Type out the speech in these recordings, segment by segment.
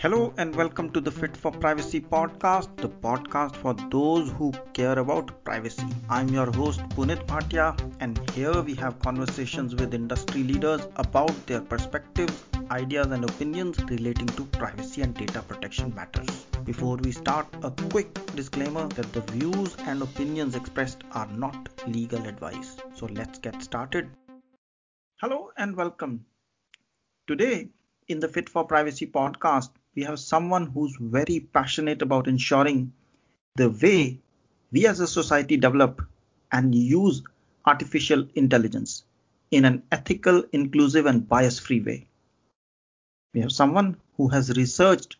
Hello and welcome to the Fit for Privacy podcast, the podcast for those who care about privacy. I'm your host Punit Bhatia, and here we have conversations with industry leaders about their perspectives, ideas, and opinions relating to privacy and data protection matters. Before we start, a quick disclaimer that the views and opinions expressed are not legal advice. So let's get started. Hello and welcome. Today, in the Fit for Privacy podcast, we have someone who's very passionate about ensuring the way we as a society develop and use artificial intelligence in an ethical, inclusive, and bias free way. We have someone who has researched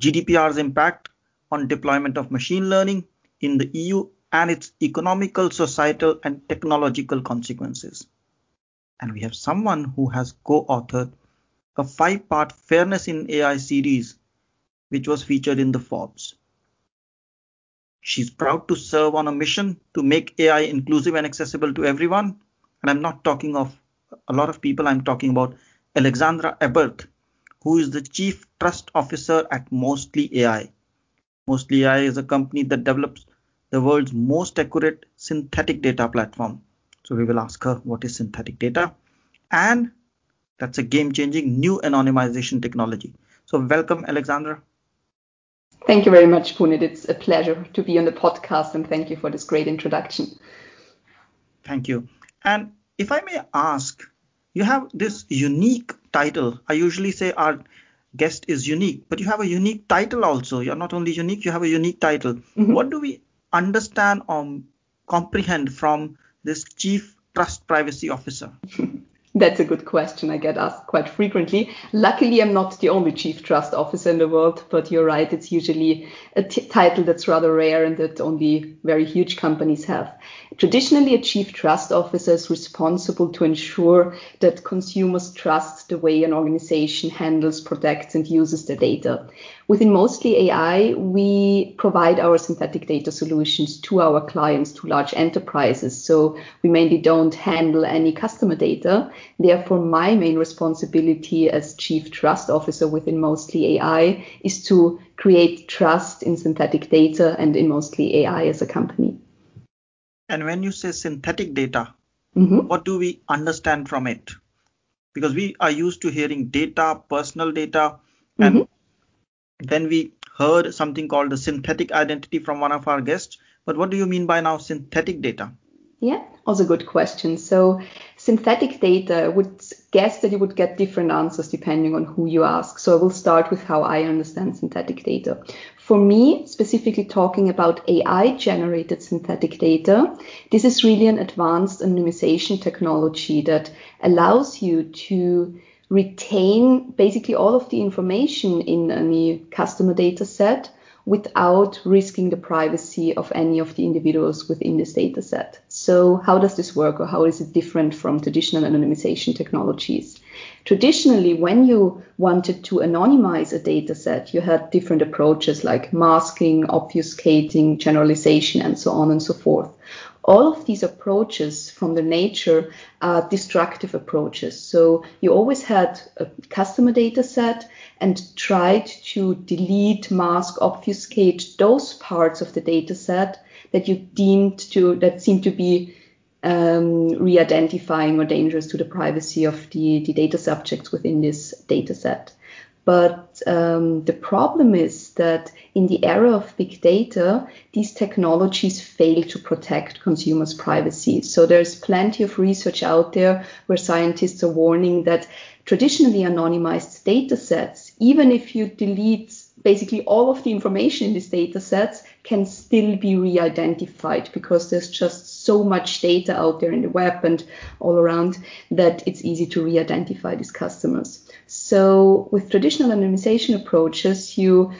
GDPR's impact on deployment of machine learning in the EU and its economical, societal, and technological consequences. And we have someone who has co authored a five part Fairness in AI series, which was featured in the Forbes. She's proud to serve on a mission to make AI inclusive and accessible to everyone. And I'm not talking of a lot of people, I'm talking about Alexandra Ebert, who is the Chief Trust Officer at Mostly AI. Mostly AI is a company that develops the world's most accurate synthetic data platform. So we will ask her what is synthetic data and that's a game changing new anonymization technology. So, welcome, Alexandra. Thank you very much, Punit. It's a pleasure to be on the podcast and thank you for this great introduction. Thank you. And if I may ask, you have this unique title. I usually say our guest is unique, but you have a unique title also. You're not only unique, you have a unique title. Mm-hmm. What do we understand or comprehend from this Chief Trust Privacy Officer? That's a good question I get asked quite frequently. Luckily, I'm not the only chief trust officer in the world, but you're right, it's usually a t- title that's rather rare and that only very huge companies have. Traditionally, a chief trust officer is responsible to ensure that consumers trust the way an organization handles, protects, and uses their data. Within Mostly AI, we provide our synthetic data solutions to our clients, to large enterprises. So we mainly don't handle any customer data. Therefore, my main responsibility as chief trust officer within Mostly AI is to create trust in synthetic data and in Mostly AI as a company. And when you say synthetic data, mm-hmm. what do we understand from it? Because we are used to hearing data, personal data, and mm-hmm then we heard something called the synthetic identity from one of our guests. But what do you mean by now synthetic data? Yeah, also good question. So synthetic data would guess that you would get different answers depending on who you ask. So I will start with how I understand synthetic data. For me, specifically talking about AI generated synthetic data, this is really an advanced anonymization technology that allows you to retain basically all of the information in any customer data set without risking the privacy of any of the individuals within this data set. So how does this work or how is it different from traditional anonymization technologies? Traditionally, when you wanted to anonymize a data set, you had different approaches like masking, obfuscating, generalization, and so on and so forth all of these approaches from their nature are destructive approaches. So you always had a customer data set and tried to delete, mask, obfuscate those parts of the data set that you deemed to that seemed to be um, re-identifying or dangerous to the privacy of the, the data subjects within this data set. But um, the problem is that in the era of big data, these technologies fail to protect consumers' privacy. So there's plenty of research out there where scientists are warning that traditionally anonymized data sets, even if you delete basically all of the information in these data sets, can still be re-identified because there's just so much data out there in the web and all around that it's easy to re-identify these customers. So with traditional anonymization approaches, you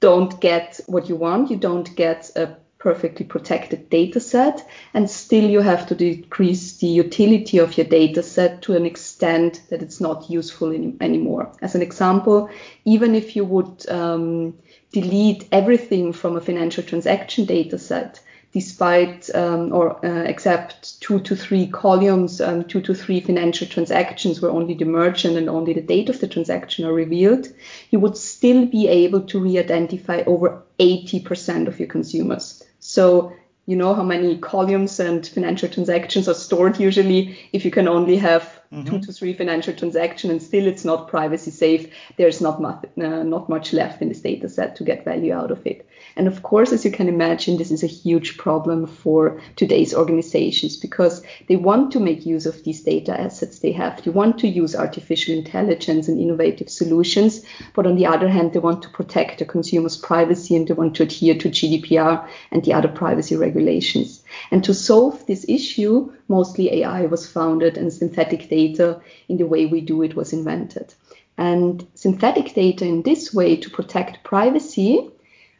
don't get what you want. You don't get a perfectly protected data set and still you have to decrease the utility of your data set to an extent that it's not useful anymore. As an example, even if you would um, delete everything from a financial transaction data set, despite um, or uh, except two to three columns, um, two to three financial transactions where only the merchant and only the date of the transaction are revealed, you would still be able to re-identify over 80% of your consumers. So you know how many columns and financial transactions are stored usually if you can only have mm-hmm. two to three financial transaction, and still it's not privacy safe. There's not much, uh, not much left in this data set to get value out of it. And of course as you can imagine this is a huge problem for today's organizations because they want to make use of these data assets they have. They want to use artificial intelligence and innovative solutions but on the other hand they want to protect the consumers privacy and they want to adhere to gdpr and the other privacy regulations and to solve this issue, mostly AI was founded and synthetic data in the way we do it was invented. And synthetic data in this way to protect privacy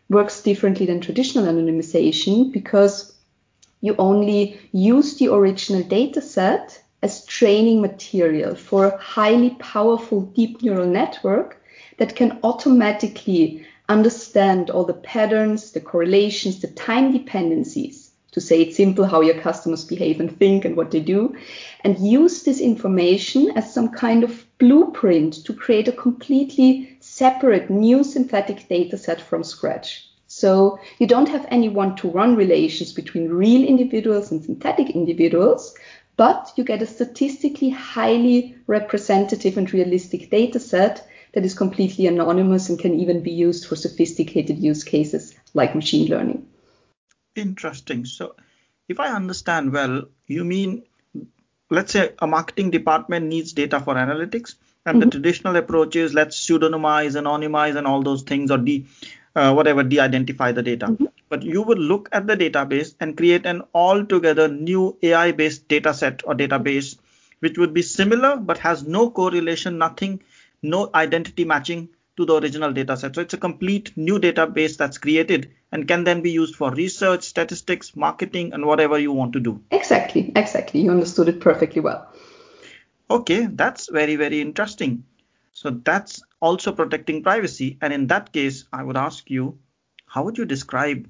works differently than traditional anonymization because you only use the original data set as training material for a highly powerful deep neural network that can automatically understand all the patterns, the correlations, the time dependencies to say it simple, how your customers behave and think and what they do, and use this information as some kind of blueprint to create a completely separate new synthetic data set from scratch. So you don't have any one-to-one relations between real individuals and synthetic individuals, but you get a statistically highly representative and realistic data set that is completely anonymous and can even be used for sophisticated use cases like machine learning. Interesting. So, if I understand well, you mean, let's say a marketing department needs data for analytics, and mm-hmm. the traditional approach is let's pseudonymize, anonymize, and all those things, or de, uh, whatever, de-identify the data. Mm-hmm. But you would look at the database and create an altogether new AI-based data set or database, which would be similar but has no correlation, nothing, no identity matching to the original data set. So it's a complete new database that's created and can then be used for research, statistics, marketing, and whatever you want to do. Exactly, exactly. You understood it perfectly well. Okay, that's very, very interesting. So that's also protecting privacy. And in that case, I would ask you, how would you describe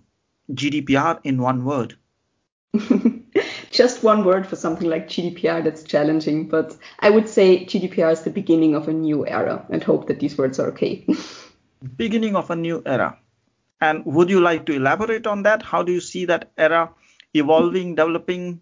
GDPR in one word? just one word for something like GDPR that's challenging, but I would say GDPR is the beginning of a new era and hope that these words are okay. beginning of a new era. And would you like to elaborate on that? How do you see that era evolving, developing?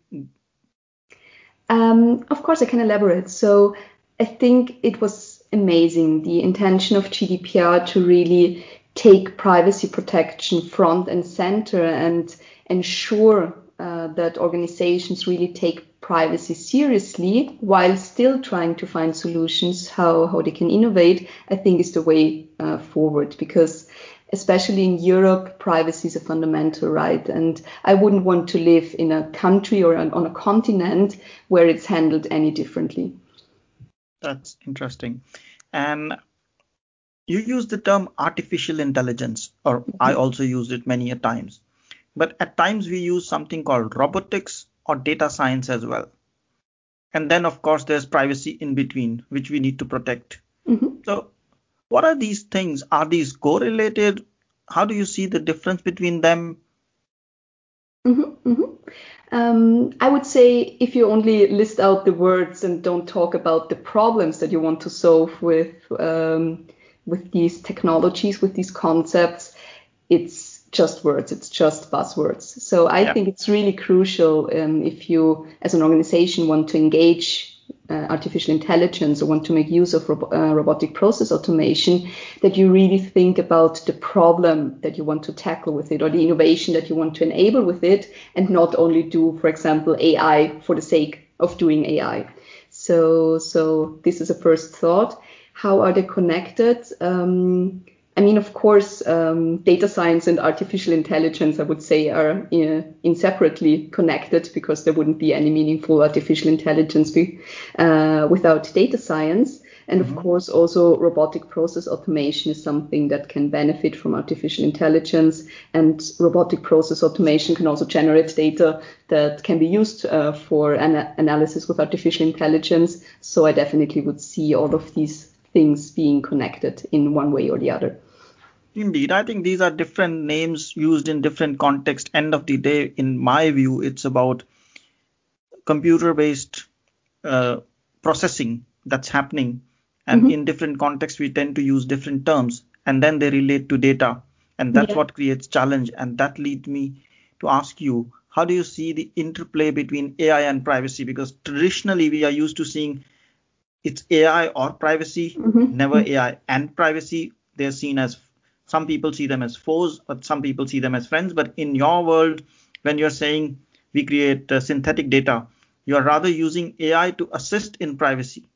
Um, of course, I can elaborate. So I think it was amazing the intention of GDPR to really take privacy protection front and center and ensure uh, that organizations really take privacy seriously while still trying to find solutions how, how they can innovate, I think is the way uh, forward because especially in Europe, privacy is a fundamental right. And I wouldn't want to live in a country or on a continent where it's handled any differently. That's interesting. And you use the term artificial intelligence, or mm-hmm. I also used it many a times. But at times we use something called robotics or data science as well. And then, of course, there's privacy in between, which we need to protect. Mm-hmm. So, what are these things? Are these correlated? How do you see the difference between them? Mm-hmm, mm-hmm. Um, I would say if you only list out the words and don't talk about the problems that you want to solve with um, with these technologies, with these concepts, it's just words, it's just buzzwords. So I yeah. think it's really crucial um, if you, as an organization, want to engage artificial intelligence or want to make use of ro- uh, robotic process automation, that you really think about the problem that you want to tackle with it or the innovation that you want to enable with it, and not only do, for example, AI for the sake of doing AI. So, so this is a first thought. How are they connected? Um, I mean, of course, um, data science and artificial intelligence, I would say, are uh, inseparably connected because there wouldn't be any meaningful artificial intelligence be, uh, without data science. And mm-hmm. of course, also robotic process automation is something that can benefit from artificial intelligence. And robotic process automation can also generate data that can be used uh, for an- analysis with artificial intelligence. So I definitely would see all of these things being connected in one way or the other. Indeed, I think these are different names used in different contexts. End of the day, in my view, it's about computer-based uh, processing that's happening, and mm-hmm. in different contexts, we tend to use different terms, and then they relate to data, and that's yeah. what creates challenge. And that leads me to ask you, how do you see the interplay between AI and privacy? Because traditionally, we are used to seeing it's AI or privacy, mm-hmm. never AI and privacy. They're seen as some people see them as foes, but some people see them as friends. But in your world, when you're saying we create uh, synthetic data, you are rather using AI to assist in privacy.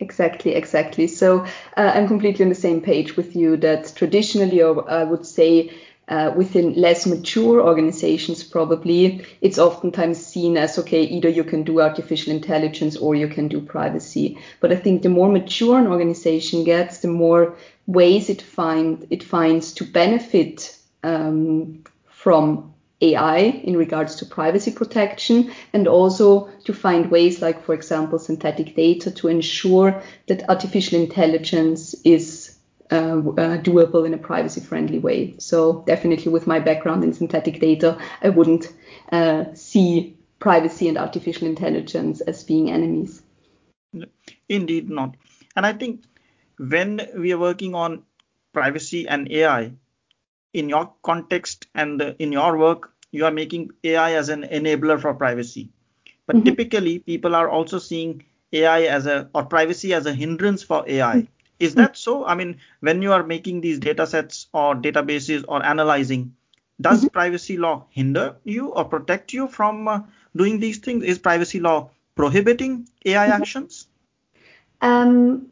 Exactly, exactly. So uh, I'm completely on the same page with you that traditionally, or I would say, uh, within less mature organizations, probably it's oftentimes seen as okay, either you can do artificial intelligence or you can do privacy. But I think the more mature an organization gets, the more ways it find it finds to benefit um, from AI in regards to privacy protection and also to find ways like, for example, synthetic data to ensure that artificial intelligence is uh, uh, doable in a privacy friendly way. So definitely with my background in synthetic data, I wouldn't uh, see privacy and artificial intelligence as being enemies. Indeed not. And I think when we are working on privacy and AI, in your context and in your work, you are making AI as an enabler for privacy. But mm-hmm. typically, people are also seeing AI as a or privacy as a hindrance for AI. Mm-hmm. Is that so? I mean, when you are making these data sets or databases or analyzing, does mm-hmm. privacy law hinder you or protect you from uh, doing these things? Is privacy law prohibiting AI mm-hmm. actions? Um,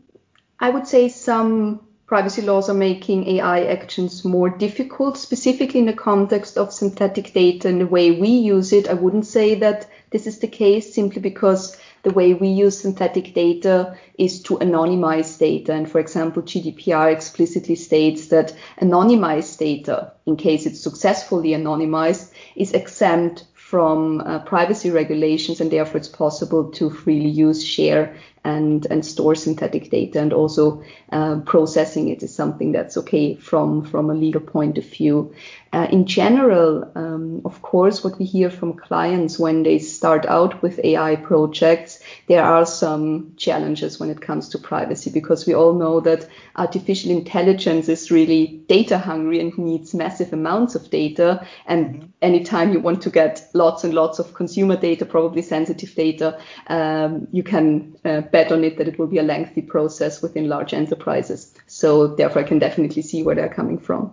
I would say some privacy laws are making AI actions more difficult, specifically in the context of synthetic data and the way we use it. I wouldn't say that this is the case simply because the way we use synthetic data is to anonymize data. And for example, GDPR explicitly states that anonymized data, in case it's successfully anonymized, is exempt from uh, privacy regulations and therefore it's possible to freely use, share and, and store synthetic data and also uh, processing it is something that's okay from, from a legal point of view. Uh, in general, um, of course, what we hear from clients when they start out with AI projects, there are some challenges when it comes to privacy because we all know that artificial intelligence is really data hungry and needs massive amounts of data. And mm-hmm. anytime you want to get lots and lots of consumer data, probably sensitive data, um, you can uh, bet on it that it will be a lengthy process within large enterprises. So therefore, I can definitely see where they're coming from.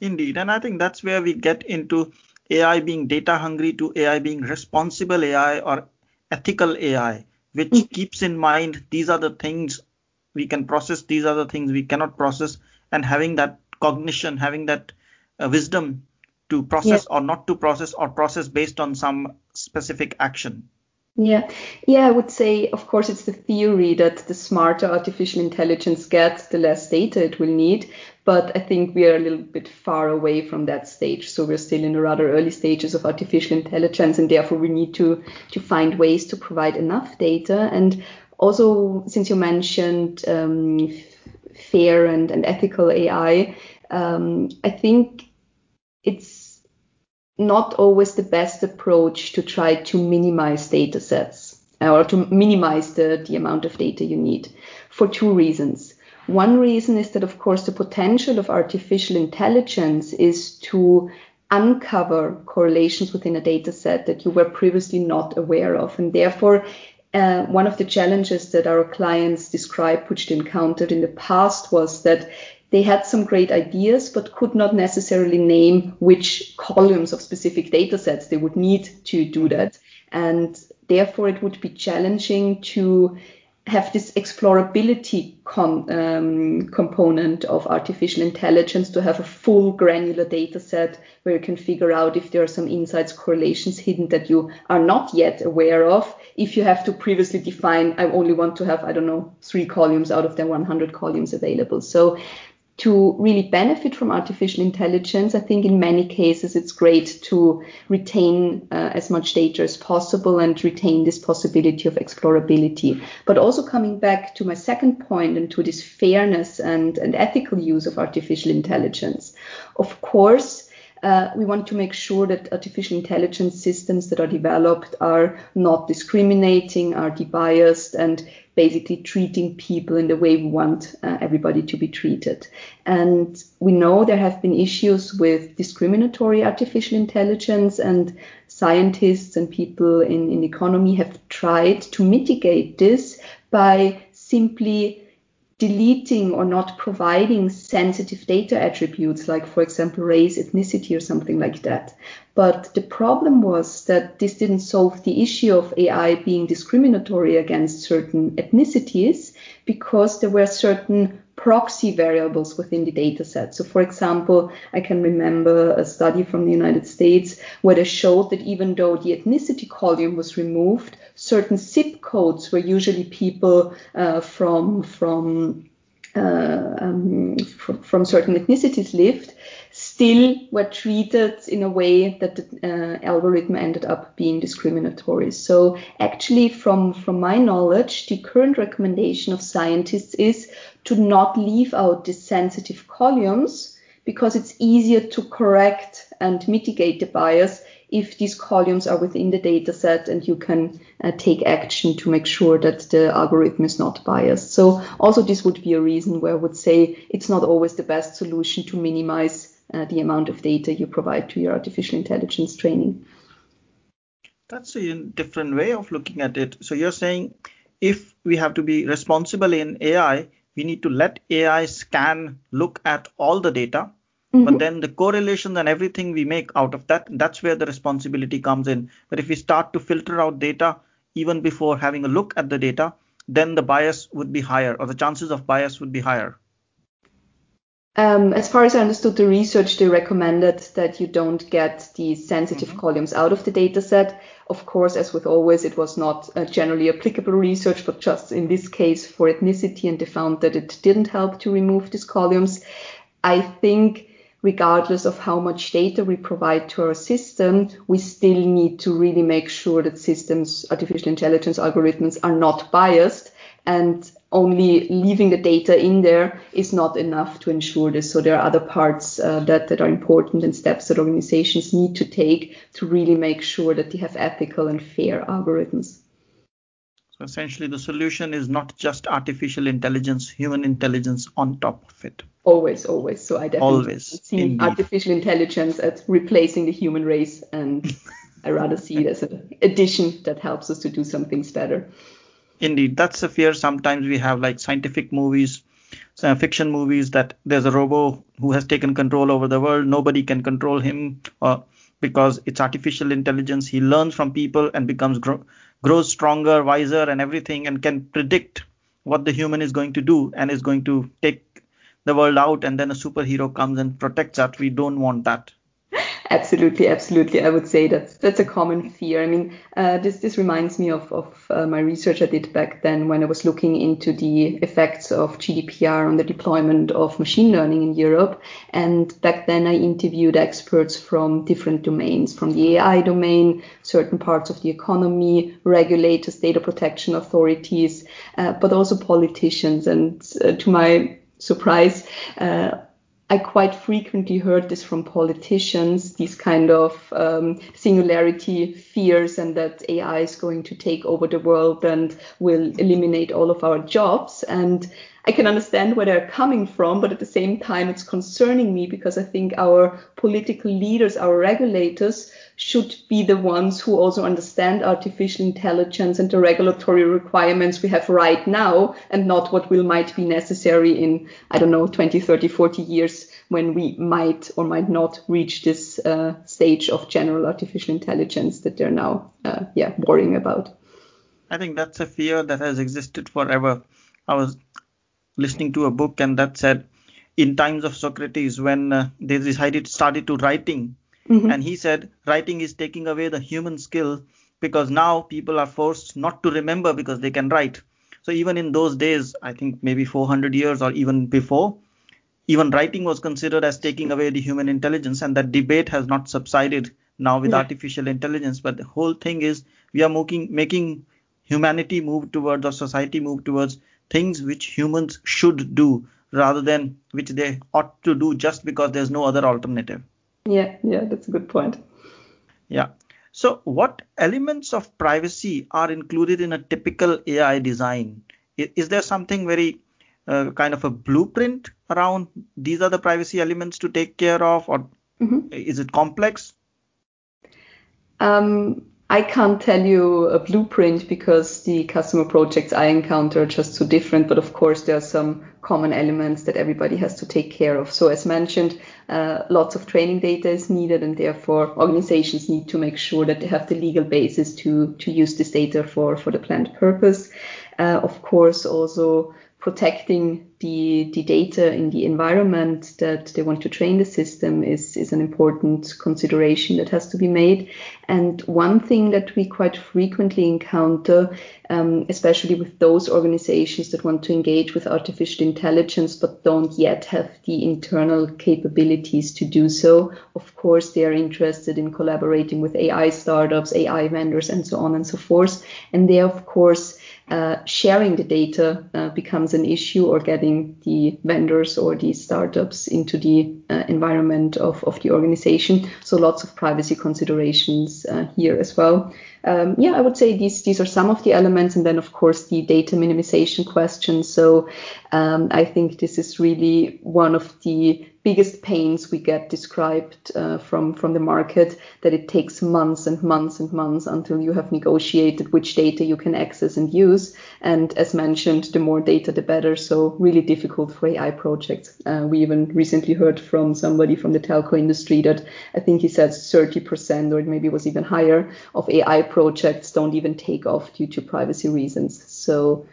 Indeed. And I think that's where we get into AI being data hungry to AI being responsible AI or ethical AI, which mm. keeps in mind these are the things we can process, these are the things we cannot process, and having that cognition, having that uh, wisdom to process or not to process or process based on some specific action. Yeah, yeah, I would say, of course, it's the theory that the smarter artificial intelligence gets, the less data it will need. But I think we are a little bit far away from that stage. So we're still in the rather early stages of artificial intelligence, and therefore we need to to find ways to provide enough data. And also, since you mentioned um, fair and, and ethical AI, um, I think it's not always the best approach to try to minimize data sets uh, or to minimize the, the amount of data you need for two reasons. One reason is that, of course, the potential of artificial intelligence is to uncover correlations within a data set that you were previously not aware of. And therefore, uh, one of the challenges that our clients described, which they encountered in the past, was that they had some great ideas, but could not necessarily name which columns of specific data sets they would need to do that. And therefore, it would be challenging to have this explorability com, um, component of artificial intelligence to have a full granular data set where you can figure out if there are some insights, correlations hidden that you are not yet aware of. If you have to previously define, I only want to have, I don't know, three columns out of the 100 columns available. So to really benefit from artificial intelligence, I think in many cases it's great to retain uh, as much data as possible and retain this possibility of explorability. But also coming back to my second point and to this fairness and, and ethical use of artificial intelligence. Of course, uh, we want to make sure that artificial intelligence systems that are developed are not discriminating, are debiased, and basically treating people in the way we want uh, everybody to be treated. And we know there have been issues with discriminatory artificial intelligence, and scientists and people in, in economy have tried to mitigate this by simply deleting or not providing sensitive data attributes, like, for example, race, ethnicity, or something like that. But the problem was that this didn't solve the issue of AI being discriminatory against certain ethnicities because there were certain proxy variables within the data set. So, for example, I can remember a study from the United States where they showed that even though the ethnicity column was removed, certain zip codes where usually people uh, from from uh, um, from, from certain ethnicities lived still were treated in a way that the uh, algorithm ended up being discriminatory. So actually, from, from my knowledge, the current recommendation of scientists is to not leave out the sensitive columns because it's easier to correct and mitigate the bias if these columns are within the data set and you can uh, take action to make sure that the algorithm is not biased. So also this would be a reason where I would say it's not always the best solution to minimize uh, the amount of data you provide to your artificial intelligence training. That's a different way of looking at it. So you're saying if we have to be responsible in AI, we need to let AI scan, look at all the data, Mm-hmm. But then the correlation and everything we make out of that, that's where the responsibility comes in. But if we start to filter out data even before having a look at the data, then the bias would be higher or the chances of bias would be higher. Um, as far as I understood the research, they recommended that you don't get the sensitive mm-hmm. columns out of the data set. Of course, as with always, it was not generally applicable research, but just in this case for ethnicity, and they found that it didn't help to remove these columns. I think regardless of how much data we provide to our system, we still need to really make sure that systems, artificial intelligence algorithms are not biased and only leaving the data in there is not enough to ensure this. So there are other parts uh, that, that are important and steps that organizations need to take to really make sure that they have ethical and fair algorithms. So essentially the solution is not just artificial intelligence, human intelligence on top of it. Always, always. So I definitely always, see indeed. artificial intelligence as replacing the human race, and I rather see it as an addition that helps us to do some things better. Indeed, that's a fear. Sometimes we have like scientific movies, uh, fiction movies that there's a robo who has taken control over the world. Nobody can control him, uh, because it's artificial intelligence. He learns from people and becomes gro- grows stronger, wiser, and everything, and can predict what the human is going to do and is going to take the world out and then a superhero comes and protects us. We don't want that. Absolutely, absolutely. I would say that's that's a common fear. I mean, uh, this this reminds me of of uh, my research I did back then when I was looking into the effects of GDPR on the deployment of machine learning in Europe. And back then I interviewed experts from different domains, from the AI domain, certain parts of the economy, regulators, data protection authorities, uh, but also politicians. And uh, to my surprise. I quite frequently heard this from politicians, these kind of um, singularity fears, and that AI is going to take over the world and will eliminate all of our jobs. And I can understand where they're coming from, but at the same time, it's concerning me because I think our political leaders, our regulators, should be the ones who also understand artificial intelligence and the regulatory requirements we have right now and not what will might be necessary in, I don't know, 20, 30, 40 years when we might or might not reach this uh, stage of general artificial intelligence that they're now, uh, yeah, worrying about. I think that's a fear that has existed forever. I was listening to a book and that said in times of Socrates when uh, they decided started to writing mm-hmm. and he said writing is taking away the human skill because now people are forced not to remember because they can write so even in those days i think maybe 400 years or even before even writing was considered as taking away the human intelligence, and that debate has not subsided now with yeah. artificial intelligence. But the whole thing is we are making making humanity move towards or society move towards things which humans should do rather than which they ought to do just because there's no other alternative. Yeah, yeah, that's a good point. Yeah. So, what elements of privacy are included in a typical AI design? Is there something very uh, kind of a blueprint around these are the privacy elements to take care of, or mm-hmm. is it complex? Um, I can't tell you a blueprint because the customer projects I encounter are just so different. But of course, there are some common elements that everybody has to take care of. So, as mentioned, uh, lots of training data is needed, and therefore organizations need to make sure that they have the legal basis to to use this data for for the planned purpose. Uh, of course, also protecting the, the data in the environment that they want to train the system is, is an important consideration that has to be made. And one thing that we quite frequently encounter, um, especially with those organizations that want to engage with artificial intelligence but don't yet have the internal capabilities to do so, of course, they are interested in collaborating with AI startups, AI vendors, and so on and so forth. And they, of course, uh, sharing the data uh, becomes an issue or getting the vendors or the startups into the uh, environment of, of the organization. So lots of privacy considerations uh, here as well. Um, yeah, I would say these these are some of the elements, and then of course the data minimization question. So um, I think this is really one of the biggest pains we get described uh, from from the market that it takes months and months and months until you have negotiated which data you can access and use. And as mentioned the more data the better. So really difficult for ai projects. Uh, we even recently heard from somebody from the telco industry that i think he said 30% or it maybe was even higher of ai projects don't even take off due to privacy reasons. So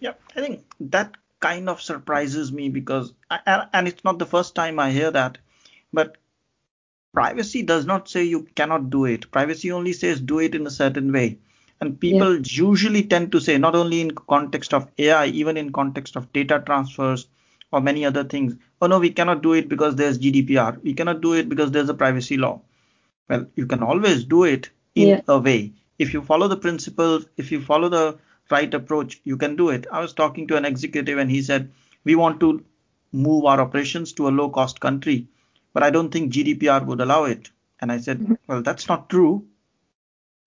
yeah i think that kind of surprises me because and it's not the first time I hear that but privacy does not say you cannot do it. Privacy only says do it in a certain way. And people yeah. usually tend to say not only in context of AI even in context of data transfers or many other things oh no we cannot do it because there's GDPR we cannot do it because there's a privacy law. Well you can always do it in yeah. a way. If you follow the principles if you follow the right approach, you can do it. I was talking to an executive and he said, We want to move our operations to a low cost country, but I don't think GDPR would allow it. And I said, mm-hmm. Well, that's not true.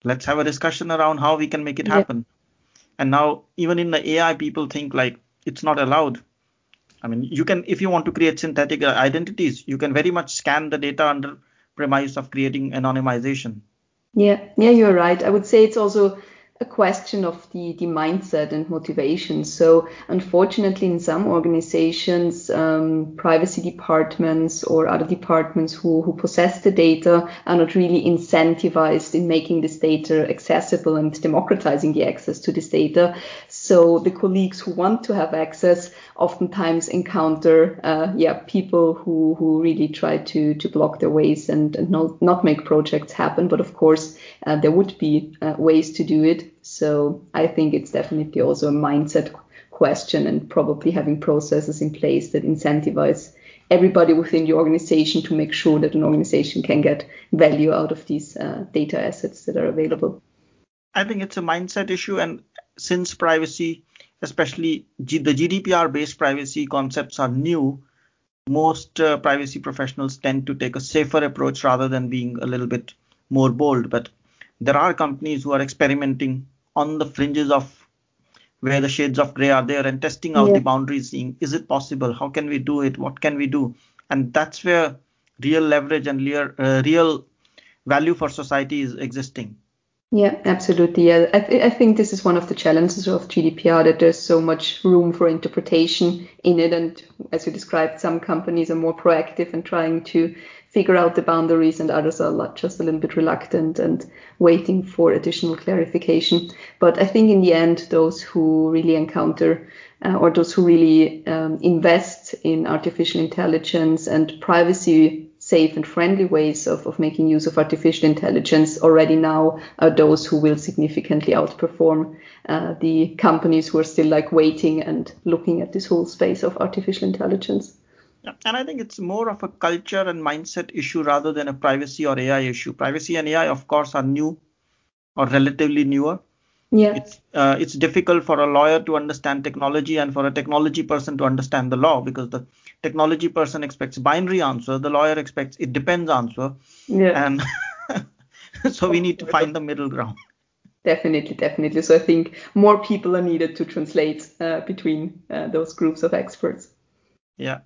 Let's have a discussion around how we can make it happen. Yeah. And now, even in the AI, people think like it's not allowed. I mean, you can, if you want to create synthetic identities, you can very much scan the data under premise of creating anonymization. Yeah, yeah, you're right. I would say it's also a question of the, the mindset and motivation. So, unfortunately, in some organizations, um, privacy departments or other departments who, who possess the data are not really incentivized in making this data accessible and democratizing the access to this data. So, the colleagues who want to have access oftentimes encounter, uh, yeah, people who, who really try to, to block their ways and, and not, not make projects happen. But of course, uh, there would be uh, ways to do it. So I think it's definitely also a mindset question and probably having processes in place that incentivize everybody within the organization to make sure that an organization can get value out of these uh, data assets that are available. I think it's a mindset issue, and since privacy, especially G- the GDPR based privacy concepts, are new, most uh, privacy professionals tend to take a safer approach rather than being a little bit more bold. But there are companies who are experimenting on the fringes of where the shades of gray are there and testing out yeah. the boundaries seeing is it possible? How can we do it? What can we do? And that's where real leverage and real, uh, real value for society is existing yeah, absolutely. Yeah, I, th- I think this is one of the challenges of GDPR that there's so much room for interpretation in it. And as you described, some companies are more proactive and trying to figure out the boundaries, and others are just a little bit reluctant and waiting for additional clarification. But I think in the end, those who really encounter uh, or those who really um, invest in artificial intelligence and privacy safe and friendly ways of, of making use of artificial intelligence already now are those who will significantly outperform uh, the companies who are still like waiting and looking at this whole space of artificial intelligence. And I think it's more of a culture and mindset issue rather than a privacy or AI issue. Privacy and AI, of course, are new or relatively newer. Yeah. It's uh, it's difficult for a lawyer to understand technology and for a technology person to understand the law because the technology person expects binary answer, the lawyer expects it depends answer. Yeah. And so we need to find the middle ground. Definitely, definitely. So I think more people are needed to translate uh, between uh, those groups of experts. Yeah.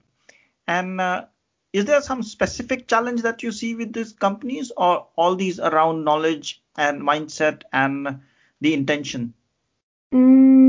And uh, is there some specific challenge that you see with these companies or all these around knowledge and mindset and the intention? Mm,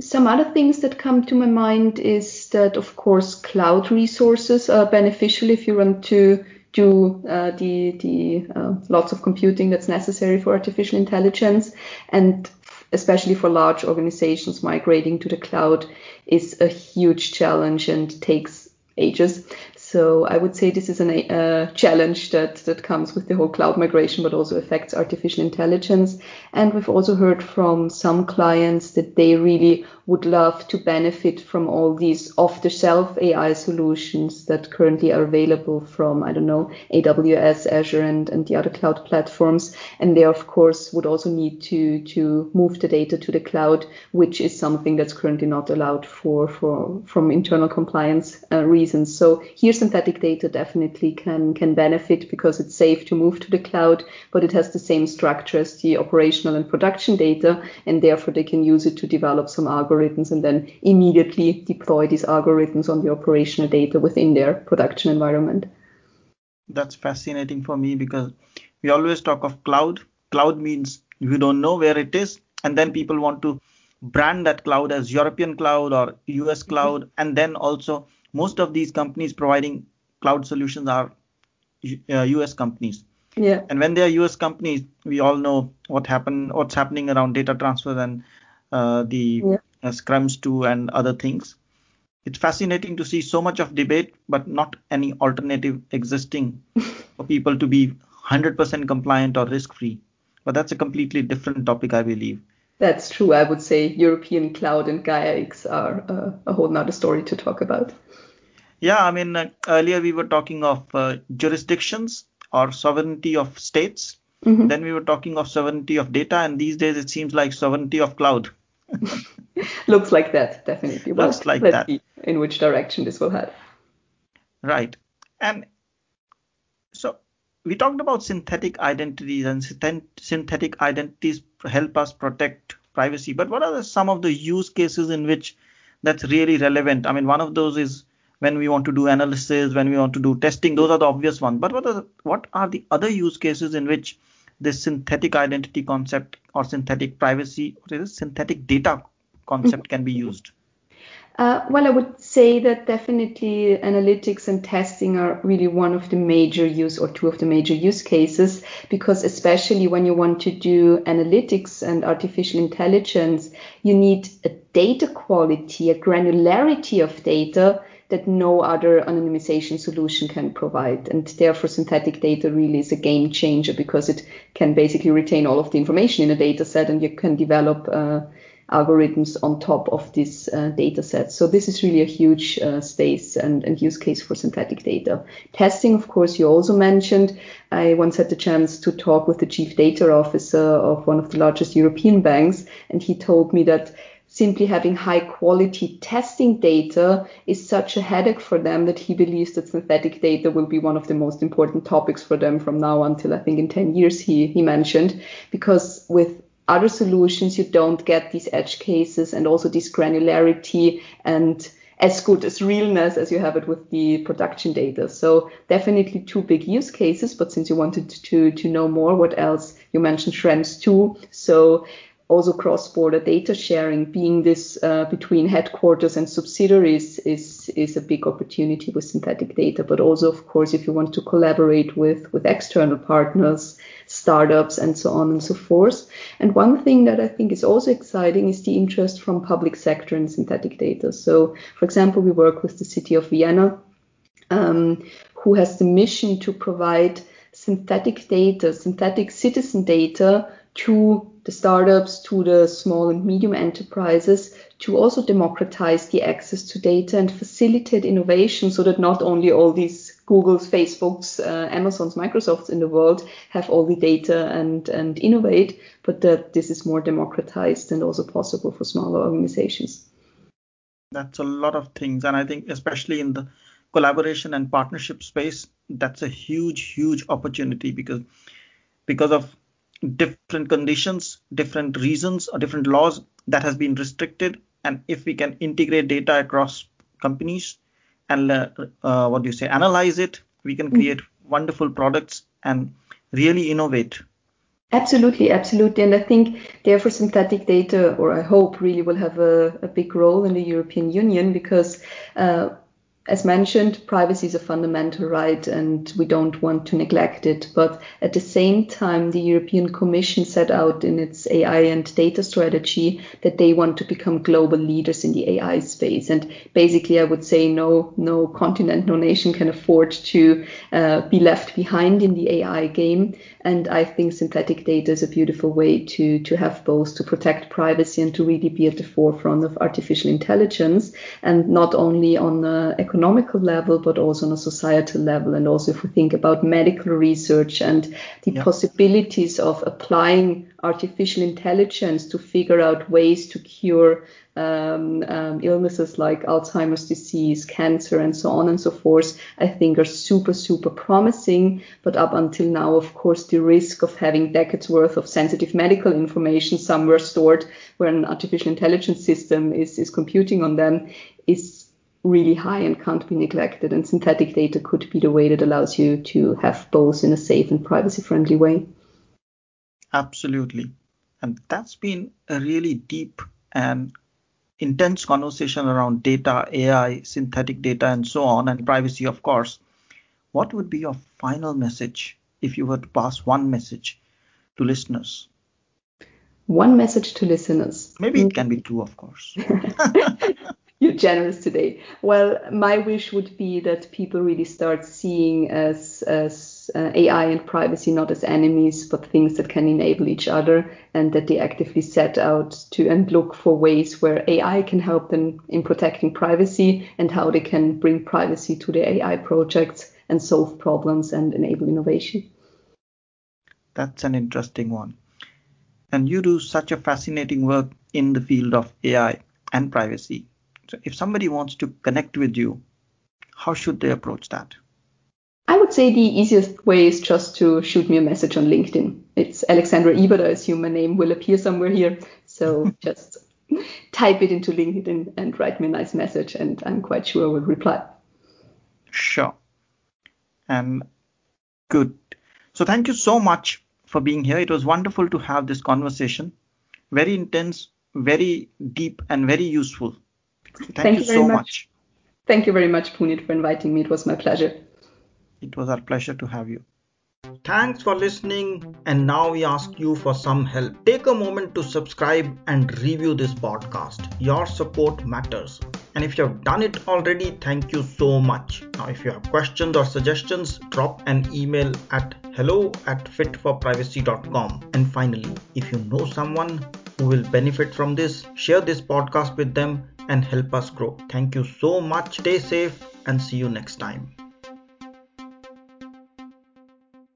some other things that come to my mind is that, of course, cloud resources are beneficial if you want to do uh, the the uh, lots of computing that's necessary for artificial intelligence, and especially for large organizations, migrating to the cloud is a huge challenge and takes ages. So I would say this is a uh, challenge that, that comes with the whole cloud migration, but also affects artificial intelligence. And we've also heard from some clients that they really would love to benefit from all these off-the-shelf AI solutions that currently are available from, I don't know, AWS, Azure, and, and the other cloud platforms. And they, of course, would also need to, to move the data to the cloud, which is something that's currently not allowed for, for from internal compliance uh, reasons. So here, synthetic data definitely can, can benefit because it's safe to move to the cloud, but it has the same structure as the operational and production data, and therefore they can use it to develop some algorithms and then immediately deploy these algorithms on the operational data within their production environment. That's fascinating for me because we always talk of cloud. Cloud means we don't know where it is, and then people want to brand that cloud as European cloud or US mm-hmm. cloud, and then also most of these companies providing cloud solutions are uh, US companies. Yeah. And when they are US companies, we all know what happened, what's happening around data transfer and uh, the yeah uh, Schrems 2 and other things. It's fascinating to see so much of debate, but not any alternative existing for people to be 100% compliant or risk free. But that's a completely different topic, I believe. That's true. I would say European cloud and Gaia X are uh, a whole nother story to talk about. Yeah, I mean, uh, earlier we were talking of uh, jurisdictions or sovereignty of states. Mm-hmm. Then we were talking of sovereignty of data, and these days it seems like sovereignty of cloud. Looks like that, definitely. Well, Looks like let's that. See in which direction this will head. Right. And so we talked about synthetic identities and synthetic identities help us protect privacy. But what are the, some of the use cases in which that's really relevant? I mean, one of those is when we want to do analysis, when we want to do testing. Those are the obvious ones. But what are the, what are the other use cases in which this synthetic identity concept or synthetic privacy or synthetic data concept can be used? Uh, well, I would say that definitely analytics and testing are really one of the major use or two of the major use cases because especially when you want to do analytics and artificial intelligence, you need a data quality, a granularity of data that no other anonymization solution can provide. And therefore, synthetic data really is a game changer because it can basically retain all of the information in a data set and you can develop uh, algorithms on top of this uh, data set. So this is really a huge uh, space and, and, use case for synthetic data. Testing, of course, you also mentioned. I once had the chance to talk with the chief data officer of one of the largest European banks, and he told me that simply having high quality testing data is such a headache for them that he believes that synthetic data will be one of the most important topics for them from now until I think in 10 years he, he mentioned because with other solutions you don't get these edge cases and also this granularity and as good as realness as you have it with the production data. So definitely two big use cases, but since you wanted to, to know more, what else? You mentioned Schrems 2. So also cross-border data sharing being this uh, between headquarters and subsidiaries is is a big opportunity with synthetic data. But also of course if you want to collaborate with with external partners startups and so on and so forth. And one thing that i think is also exciting is the interest from public sector in synthetic data. So for example we work with the city of vienna um, who has the mission to provide synthetic data, synthetic citizen data to the startups, to the small and medium enterprises to also democratize the access to data and facilitate innovation so that not only all these Googles, Facebooks, uh, Amazons, Microsofts in the world have all the data and, and innovate, but that this is more democratized and also possible for smaller organizations. That's a lot of things. And I think, especially in the collaboration and partnership space, that's a huge, huge opportunity because because of different conditions, different reasons, or different laws that has been restricted. And if we can integrate data across companies and uh, uh, what do you say, analyze it, we can create mm-hmm. wonderful products and really innovate. Absolutely, absolutely. And I think therefore synthetic data, or I hope really will have a, a big role in the European Union because uh, as mentioned, privacy is a fundamental right and we don't want to neglect it. But at the same time, the European Commission set out in its AI and data strategy that they want to become global leaders in the AI space. And basically, I would say no, no continent, no nation can afford to uh, be left behind in the AI game. And I think synthetic data is a beautiful way to, to have both to protect privacy and to really be at the forefront of artificial intelligence. And not only on an economical level, but also on a societal level. And also if we think about medical research and the yeah. possibilities of applying artificial intelligence to figure out ways to cure um, um, illnesses like Alzheimer's disease, cancer, and so on and so forth, I think are super, super promising. But up until now, of course, the risk of having decades worth of sensitive medical information somewhere stored where an artificial intelligence system is, is computing on them is really high and can't be neglected. And synthetic data could be the way that allows you to have both in a safe and privacy friendly way. Absolutely. And that's been a really deep and intense conversation around data, AI, synthetic data, and so on, and privacy, of course. What would be your final message if you were to pass one message to listeners? One message to listeners. Maybe it can be two, of course. You're generous today. Well, my wish would be that people really start seeing us as, uh, AI and privacy not as enemies, but things that can enable each other, and that they actively set out to and look for ways where AI can help them in protecting privacy and how they can bring privacy to their AI projects and solve problems and enable innovation. That's an interesting one. And you do such a fascinating work in the field of AI and privacy. So if somebody wants to connect with you, how should they approach that? I would say the easiest way is just to shoot me a message on LinkedIn. It's Alexandra Ebert. I assume my name will appear somewhere here. So just type it into LinkedIn and write me a nice message, and I'm quite sure I will reply. Sure. And good. So thank you so much for being here. It was wonderful to have this conversation. Very intense, very deep, and very useful. Thank, Thank you, you so much. much. Thank you very much, Punit, for inviting me. It was my pleasure. It was our pleasure to have you. Thanks for listening. And now we ask you for some help. Take a moment to subscribe and review this podcast. Your support matters. And if you have done it already, thank you so much. Now, if you have questions or suggestions, drop an email at hello at fitforprivacy.com. And finally, if you know someone who will benefit from this, share this podcast with them and help us grow. Thank you so much. Stay safe and see you next time.